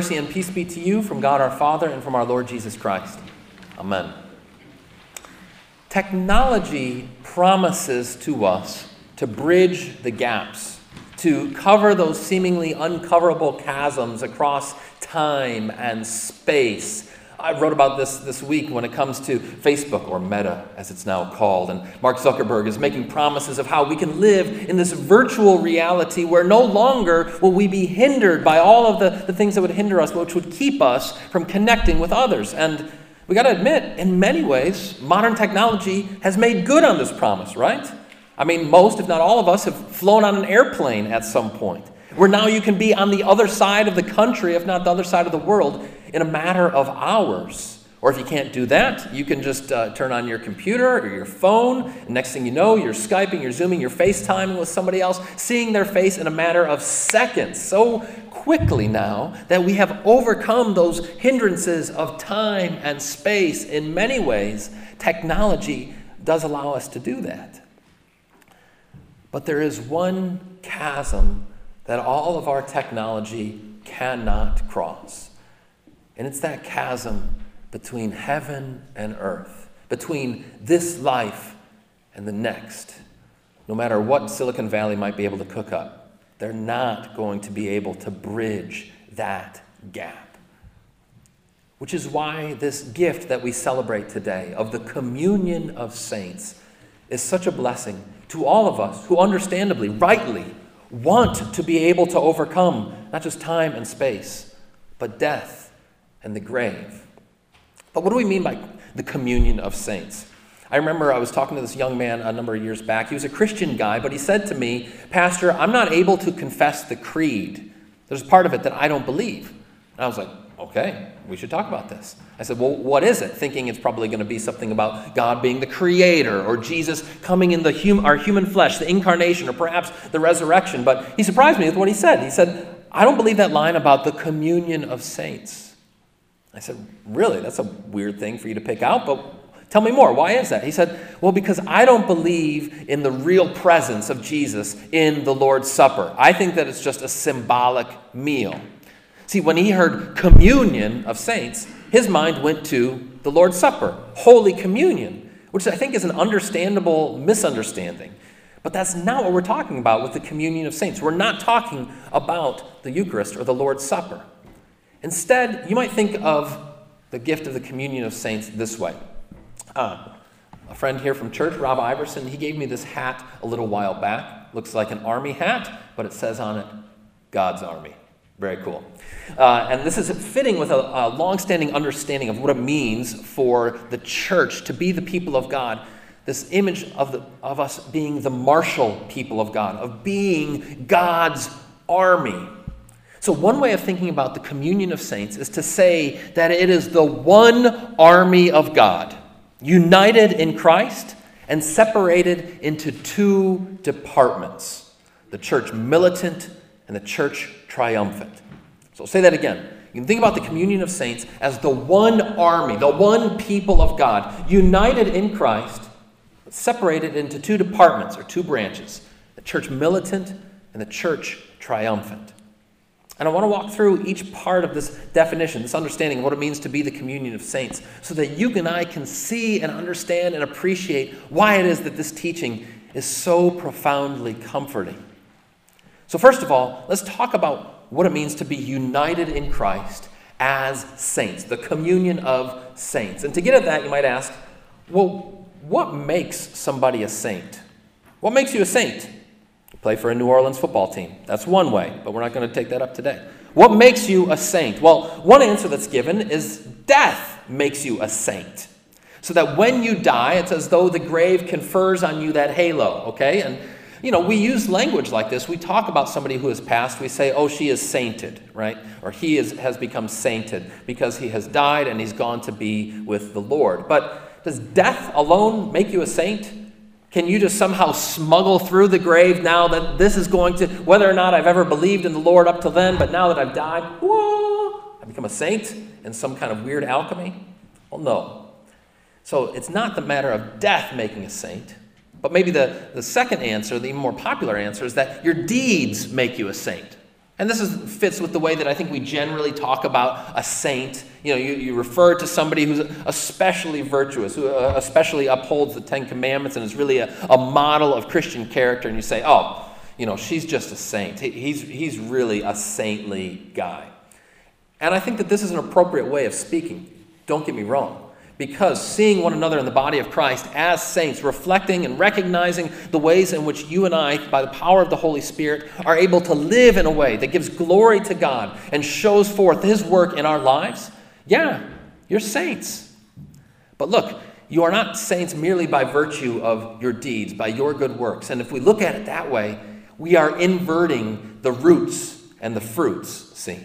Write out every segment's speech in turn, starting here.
Mercy, and peace be to you from God our Father and from our Lord Jesus Christ. Amen. Technology promises to us to bridge the gaps, to cover those seemingly uncoverable chasms across time and space I wrote about this this week when it comes to Facebook, or Meta as it's now called. And Mark Zuckerberg is making promises of how we can live in this virtual reality where no longer will we be hindered by all of the, the things that would hinder us, which would keep us from connecting with others. And we got to admit, in many ways, modern technology has made good on this promise, right? I mean, most, if not all of us, have flown on an airplane at some point, where now you can be on the other side of the country, if not the other side of the world, in a matter of hours. Or if you can't do that, you can just uh, turn on your computer or your phone. And next thing you know, you're Skyping, you're Zooming, you're FaceTiming with somebody else, seeing their face in a matter of seconds. So quickly now that we have overcome those hindrances of time and space in many ways, technology does allow us to do that. But there is one chasm that all of our technology cannot cross. And it's that chasm between heaven and earth, between this life and the next. No matter what Silicon Valley might be able to cook up, they're not going to be able to bridge that gap. Which is why this gift that we celebrate today of the communion of saints is such a blessing to all of us who, understandably, rightly, want to be able to overcome not just time and space, but death and the grave. But what do we mean by the communion of saints? I remember I was talking to this young man a number of years back. He was a Christian guy, but he said to me, Pastor, I'm not able to confess the creed. There's part of it that I don't believe. And I was like, okay, we should talk about this. I said, well, what is it? Thinking it's probably going to be something about God being the creator or Jesus coming in the hum- our human flesh, the incarnation, or perhaps the resurrection. But he surprised me with what he said. He said, I don't believe that line about the communion of saints. I said, Really? That's a weird thing for you to pick out, but tell me more. Why is that? He said, Well, because I don't believe in the real presence of Jesus in the Lord's Supper. I think that it's just a symbolic meal. See, when he heard communion of saints, his mind went to the Lord's Supper, Holy Communion, which I think is an understandable misunderstanding. But that's not what we're talking about with the communion of saints. We're not talking about the Eucharist or the Lord's Supper. Instead, you might think of the gift of the communion of saints this way. Uh, a friend here from church, Rob Iverson, he gave me this hat a little while back. Looks like an army hat, but it says on it, God's Army. Very cool. Uh, and this is fitting with a, a long-standing understanding of what it means for the church to be the people of God. This image of, the, of us being the martial people of God, of being God's army. So, one way of thinking about the communion of saints is to say that it is the one army of God, united in Christ and separated into two departments the church militant and the church triumphant. So, I'll say that again. You can think about the communion of saints as the one army, the one people of God, united in Christ, separated into two departments or two branches the church militant and the church triumphant. And I want to walk through each part of this definition, this understanding of what it means to be the communion of saints, so that you and I can see and understand and appreciate why it is that this teaching is so profoundly comforting. So, first of all, let's talk about what it means to be united in Christ as saints, the communion of saints. And to get at that, you might ask, well, what makes somebody a saint? What makes you a saint? Play for a New Orleans football team. That's one way, but we're not going to take that up today. What makes you a saint? Well, one answer that's given is death makes you a saint. So that when you die, it's as though the grave confers on you that halo, okay? And, you know, we use language like this. We talk about somebody who has passed. We say, oh, she is sainted, right? Or he is, has become sainted because he has died and he's gone to be with the Lord. But does death alone make you a saint? Can you just somehow smuggle through the grave now that this is going to, whether or not I've ever believed in the Lord up till then, but now that I've died, whoa, I become a saint in some kind of weird alchemy? Well, no. So it's not the matter of death making a saint, but maybe the, the second answer, the even more popular answer, is that your deeds make you a saint. And this is, fits with the way that I think we generally talk about a saint. You know, you, you refer to somebody who's especially virtuous, who uh, especially upholds the Ten Commandments and is really a, a model of Christian character, and you say, oh, you know, she's just a saint. He's, he's really a saintly guy. And I think that this is an appropriate way of speaking. Don't get me wrong because seeing one another in the body of Christ as saints, reflecting and recognizing the ways in which you and I, by the power of the Holy Spirit, are able to live in a way that gives glory to God and shows forth His work in our lives, yeah, you're saints. But look, you are not saints merely by virtue of your deeds, by your good works. And if we look at it that way, we are inverting the roots and the fruits, see?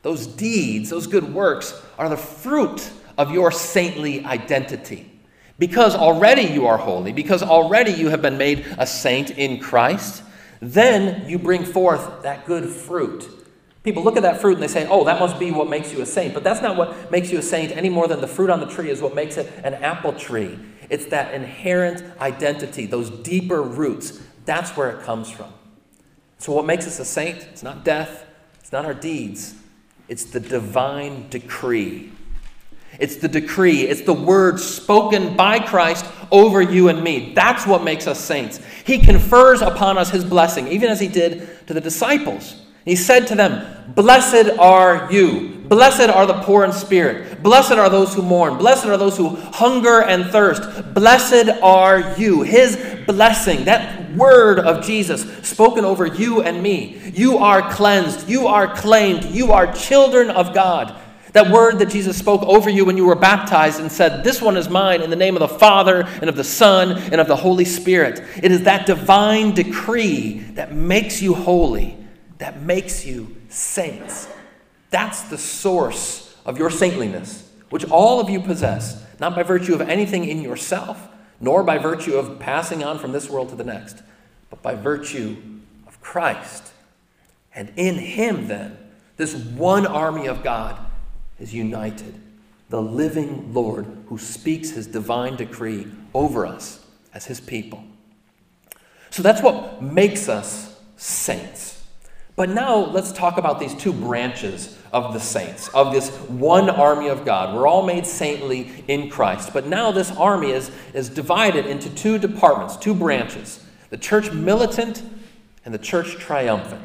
Those deeds, those good works, are the fruit of your saintly identity. Because already you are holy, because already you have been made a saint in Christ, then you bring forth that good fruit. People look at that fruit and they say, oh, that must be what makes you a saint. But that's not what makes you a saint any more than the fruit on the tree is what makes it an apple tree. It's that inherent identity, those deeper roots. That's where it comes from. So, what makes us a saint? It's not death, it's not our deeds, it's the divine decree it's the decree, it's the word spoken by Christ over you and me. That's what makes us saints. He confers upon us his blessing, even as he did to the disciples. He said to them, Blessed are you. Blessed are the poor in spirit. Blessed are those who mourn. Blessed are those who hunger and thirst. Blessed are you. His blessing, that word of Jesus spoken over you and me. You are cleansed. You are claimed. You are children of God. That word that Jesus spoke over you when you were baptized and said, This one is mine in the name of the Father and of the Son and of the Holy Spirit. It is that divine decree that makes you holy, that makes you saints. That's the source of your saintliness, which all of you possess, not by virtue of anything in yourself, nor by virtue of passing on from this world to the next, but by virtue of Christ. And in Him, then, this one army of God is united. The living Lord who speaks his divine decree over us as his people. So that's what makes us saints. But now let's talk about these two branches of the saints, of this one army of God. We're all made saintly in Christ. But now this army is, is divided into two departments, two branches the church militant and the church triumphant.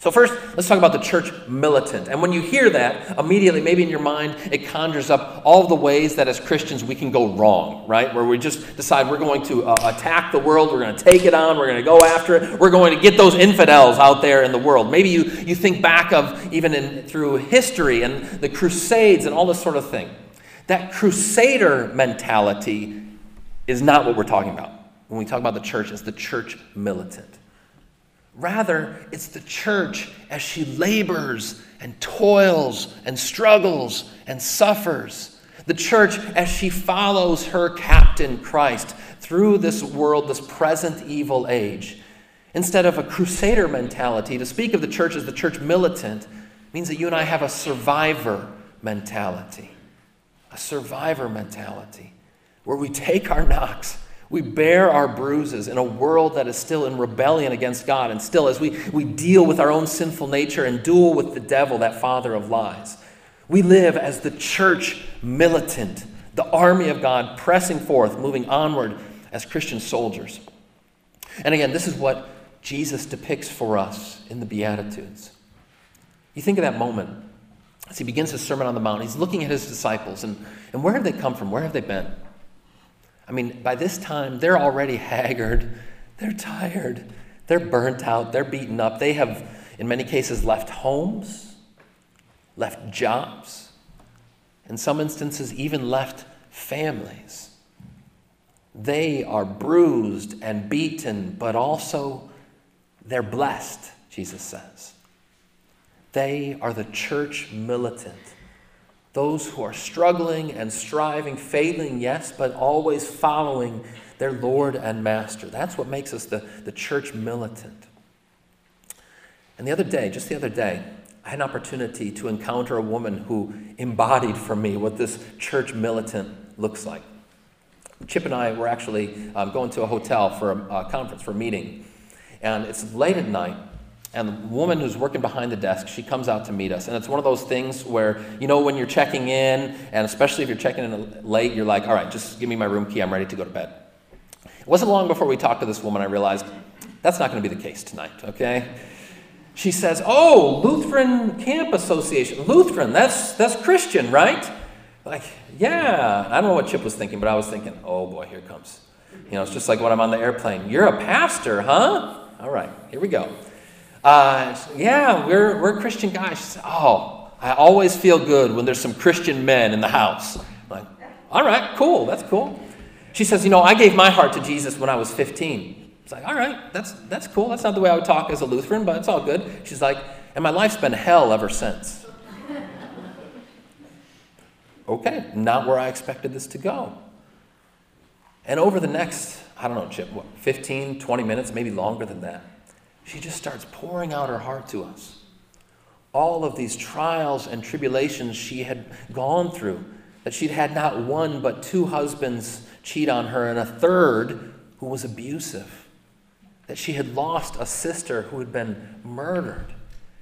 So, first, let's talk about the church militant. And when you hear that, immediately, maybe in your mind, it conjures up all the ways that as Christians we can go wrong, right? Where we just decide we're going to uh, attack the world, we're going to take it on, we're going to go after it, we're going to get those infidels out there in the world. Maybe you, you think back of even in, through history and the Crusades and all this sort of thing. That crusader mentality is not what we're talking about. When we talk about the church, it's the church militant. Rather, it's the church as she labors and toils and struggles and suffers. The church as she follows her captain, Christ, through this world, this present evil age. Instead of a crusader mentality, to speak of the church as the church militant means that you and I have a survivor mentality. A survivor mentality where we take our knocks we bear our bruises in a world that is still in rebellion against God, and still as we, we deal with our own sinful nature and duel with the devil, that father of lies. We live as the church militant, the army of God pressing forth, moving onward as Christian soldiers. And again, this is what Jesus depicts for us in the Beatitudes. You think of that moment as he begins his Sermon on the Mount. He's looking at his disciples, and, and where have they come from? Where have they been? I mean, by this time, they're already haggard, they're tired, they're burnt out, they're beaten up. They have, in many cases, left homes, left jobs, in some instances, even left families. They are bruised and beaten, but also they're blessed, Jesus says. They are the church militant those who are struggling and striving, failing, yes, but always following their Lord and Master. That's what makes us the, the church militant. And the other day, just the other day, I had an opportunity to encounter a woman who embodied for me what this church militant looks like. Chip and I were actually um, going to a hotel for a, a conference, for a meeting. And it's late at night, And the woman who's working behind the desk, she comes out to meet us. And it's one of those things where, you know, when you're checking in, and especially if you're checking in late, you're like, all right, just give me my room key. I'm ready to go to bed. It wasn't long before we talked to this woman, I realized that's not going to be the case tonight, okay? She says, Oh, Lutheran Camp Association. Lutheran, that's, that's Christian, right? Like, yeah. I don't know what Chip was thinking, but I was thinking, Oh boy, here comes. You know, it's just like when I'm on the airplane. You're a pastor, huh? All right, here we go. Uh, yeah, we're, we're Christian guys. She said, Oh, I always feel good when there's some Christian men in the house. I'm like, all right, cool, that's cool. She says, You know, I gave my heart to Jesus when I was 15. It's like, all right, that's, that's cool. That's not the way I would talk as a Lutheran, but it's all good. She's like, and my life's been hell ever since. okay, not where I expected this to go. And over the next, I don't know, Chip, what, 15, 20 minutes, maybe longer than that, she just starts pouring out her heart to us. All of these trials and tribulations she had gone through, that she'd had not one but two husbands cheat on her, and a third who was abusive that she had lost a sister who had been murdered.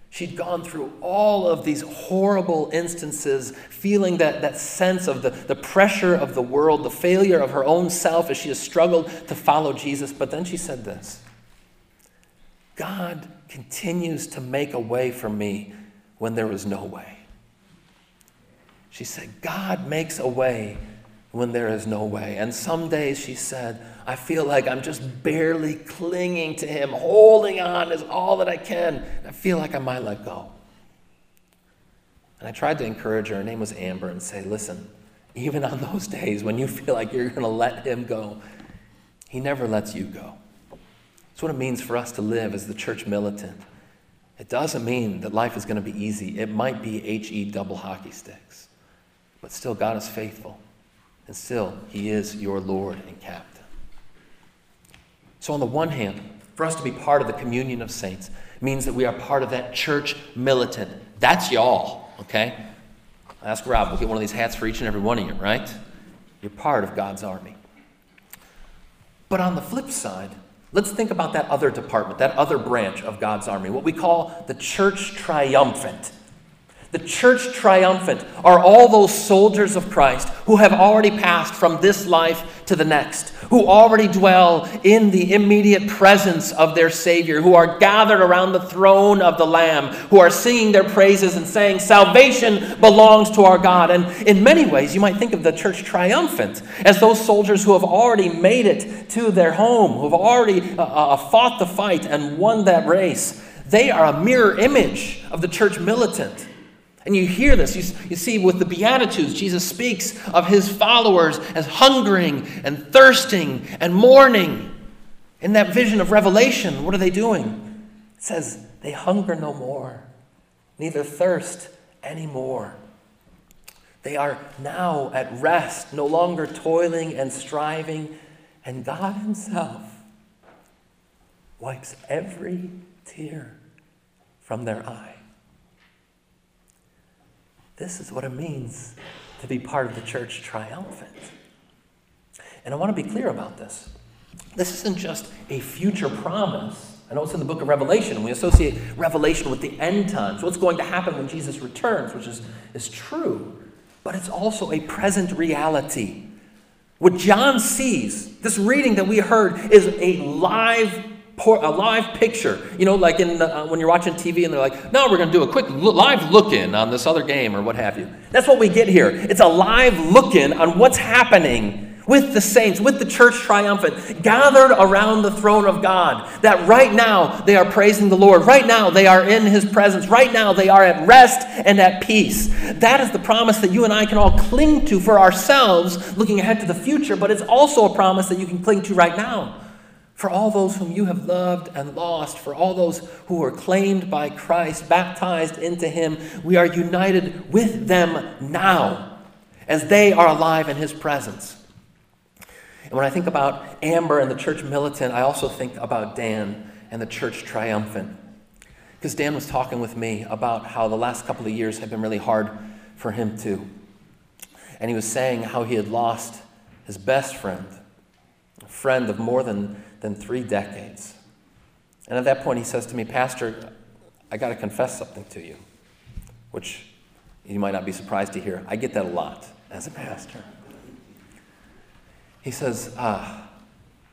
She'd gone through all of these horrible instances, feeling that, that sense of the, the pressure of the world, the failure of her own self as she has struggled to follow Jesus. But then she said this God continues to make a way for me when there is no way. She said, God makes a way when there is no way. And some days, she said, I feel like I'm just barely clinging to Him, holding on is all that I can. I feel like I might let go. And I tried to encourage her. Her name was Amber, and say, listen, even on those days when you feel like you're going to let Him go, He never lets you go. That's what it means for us to live as the church militant. It doesn't mean that life is going to be easy. It might be HE double hockey sticks. But still, God is faithful. And still, He is your Lord and captain. So, on the one hand, for us to be part of the communion of saints means that we are part of that church militant. That's y'all, okay? Ask Rob, we'll get one of these hats for each and every one of you, right? You're part of God's army. But on the flip side, let's think about that other department, that other branch of God's army, what we call the church triumphant. The church triumphant are all those soldiers of Christ who have already passed from this life to the next, who already dwell in the immediate presence of their Savior, who are gathered around the throne of the Lamb, who are singing their praises and saying, Salvation belongs to our God. And in many ways, you might think of the church triumphant as those soldiers who have already made it to their home, who have already uh, uh, fought the fight and won that race. They are a mirror image of the church militant. And you hear this. You, you see, with the Beatitudes, Jesus speaks of his followers as hungering and thirsting and mourning. In that vision of Revelation, what are they doing? It says, they hunger no more, neither thirst anymore. They are now at rest, no longer toiling and striving, and God Himself wipes every tear from their eye. This is what it means to be part of the church triumphant. And I want to be clear about this. This isn't just a future promise. I know it's in the book of Revelation. We associate Revelation with the end times, what's going to happen when Jesus returns, which is, is true. But it's also a present reality. What John sees, this reading that we heard, is a live a live picture. You know, like in the, uh, when you're watching TV and they're like, "Now we're going to do a quick live look in on this other game or what have you." That's what we get here. It's a live look in on what's happening with the saints, with the church triumphant, gathered around the throne of God. That right now they are praising the Lord. Right now they are in His presence. Right now they are at rest and at peace. That is the promise that you and I can all cling to for ourselves, looking ahead to the future, but it's also a promise that you can cling to right now for all those whom you have loved and lost, for all those who were claimed by Christ, baptized into Him, we are united with them now as they are alive in His presence. And when I think about Amber and the church militant, I also think about Dan and the church triumphant. Because Dan was talking with me about how the last couple of years have been really hard for him too. And he was saying how he had lost his best friend, a friend of more than than three decades. And at that point, he says to me, Pastor, I got to confess something to you, which you might not be surprised to hear. I get that a lot as a pastor. He says, uh,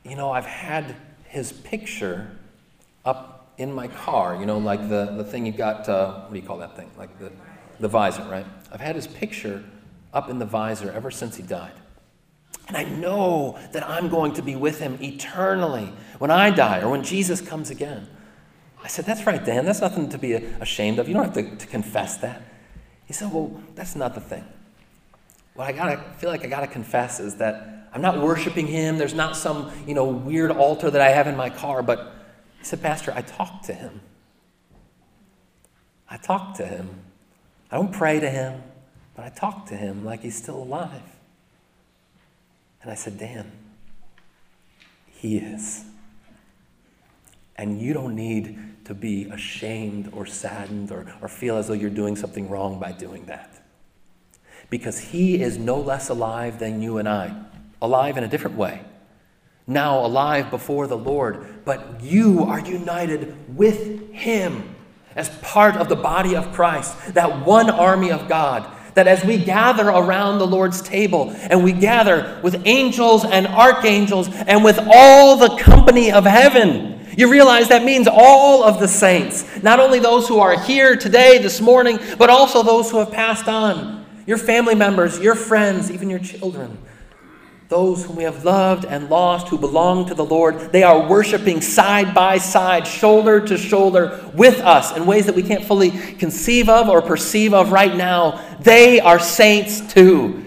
You know, I've had his picture up in my car, you know, like the, the thing you've got, uh, what do you call that thing? Like the, the visor, right? I've had his picture up in the visor ever since he died. And I know that I'm going to be with him eternally when I die or when Jesus comes again. I said, That's right, Dan. That's nothing to be ashamed of. You don't have to, to confess that. He said, Well, that's not the thing. What I gotta feel like I gotta confess is that I'm not worshiping him. There's not some, you know, weird altar that I have in my car, but he said, Pastor, I talk to him. I talk to him. I don't pray to him, but I talk to him like he's still alive. And I said, Dan, he is. And you don't need to be ashamed or saddened or, or feel as though you're doing something wrong by doing that. Because he is no less alive than you and I, alive in a different way. Now alive before the Lord, but you are united with him as part of the body of Christ, that one army of God that as we gather around the Lord's table and we gather with angels and archangels and with all the company of heaven, you realize that means all of the saints, not only those who are here today, this morning, but also those who have passed on. Your family members, your friends, even your children those whom we have loved and lost who belong to the Lord, they are worshiping side by side, shoulder to shoulder with us in ways that we can't fully conceive of or perceive of right now. They are saints too.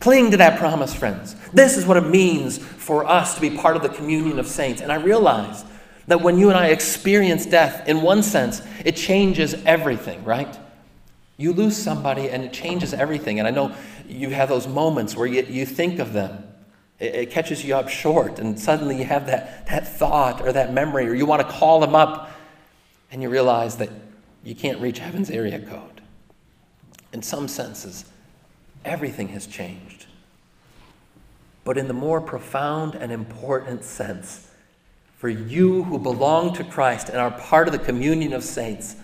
Cling to that promise, friends. This is what it means for us to be part of the communion of saints. And I realize that when you and I experience death, in one sense, it changes everything, right? You lose somebody and it changes everything. And I know you have those moments where you, you think of them. It, it catches you up short, and suddenly you have that, that thought or that memory, or you want to call them up, and you realize that you can't reach heaven's area code. In some senses, everything has changed. But in the more profound and important sense, for you who belong to Christ and are part of the communion of saints,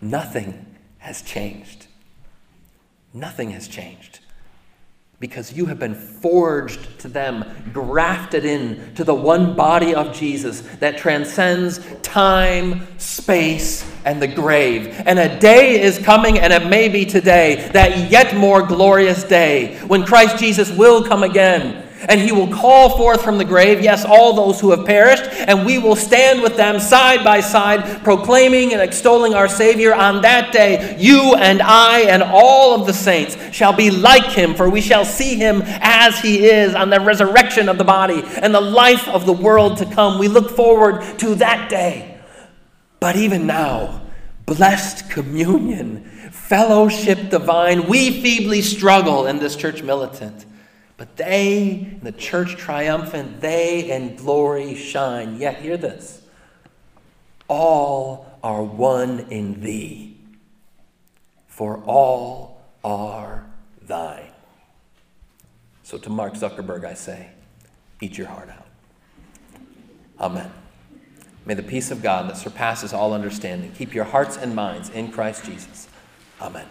nothing has changed. Nothing has changed because you have been forged to them, grafted in to the one body of Jesus that transcends time, space, and the grave. And a day is coming, and it may be today, that yet more glorious day, when Christ Jesus will come again and he will call forth from the grave, yes, all those who have perished, and we will stand with them side by side, proclaiming and extolling our Savior. On that day, you and I and all of the saints shall be like him, for we shall see him as he is on the resurrection of the body and the life of the world to come. We look forward to that day. But even now, blessed communion, fellowship divine, we feebly struggle in this church militant. But they, the church triumphant, they in glory shine. Yet, hear this all are one in thee, for all are thine. So, to Mark Zuckerberg, I say, eat your heart out. Amen. May the peace of God that surpasses all understanding keep your hearts and minds in Christ Jesus. Amen.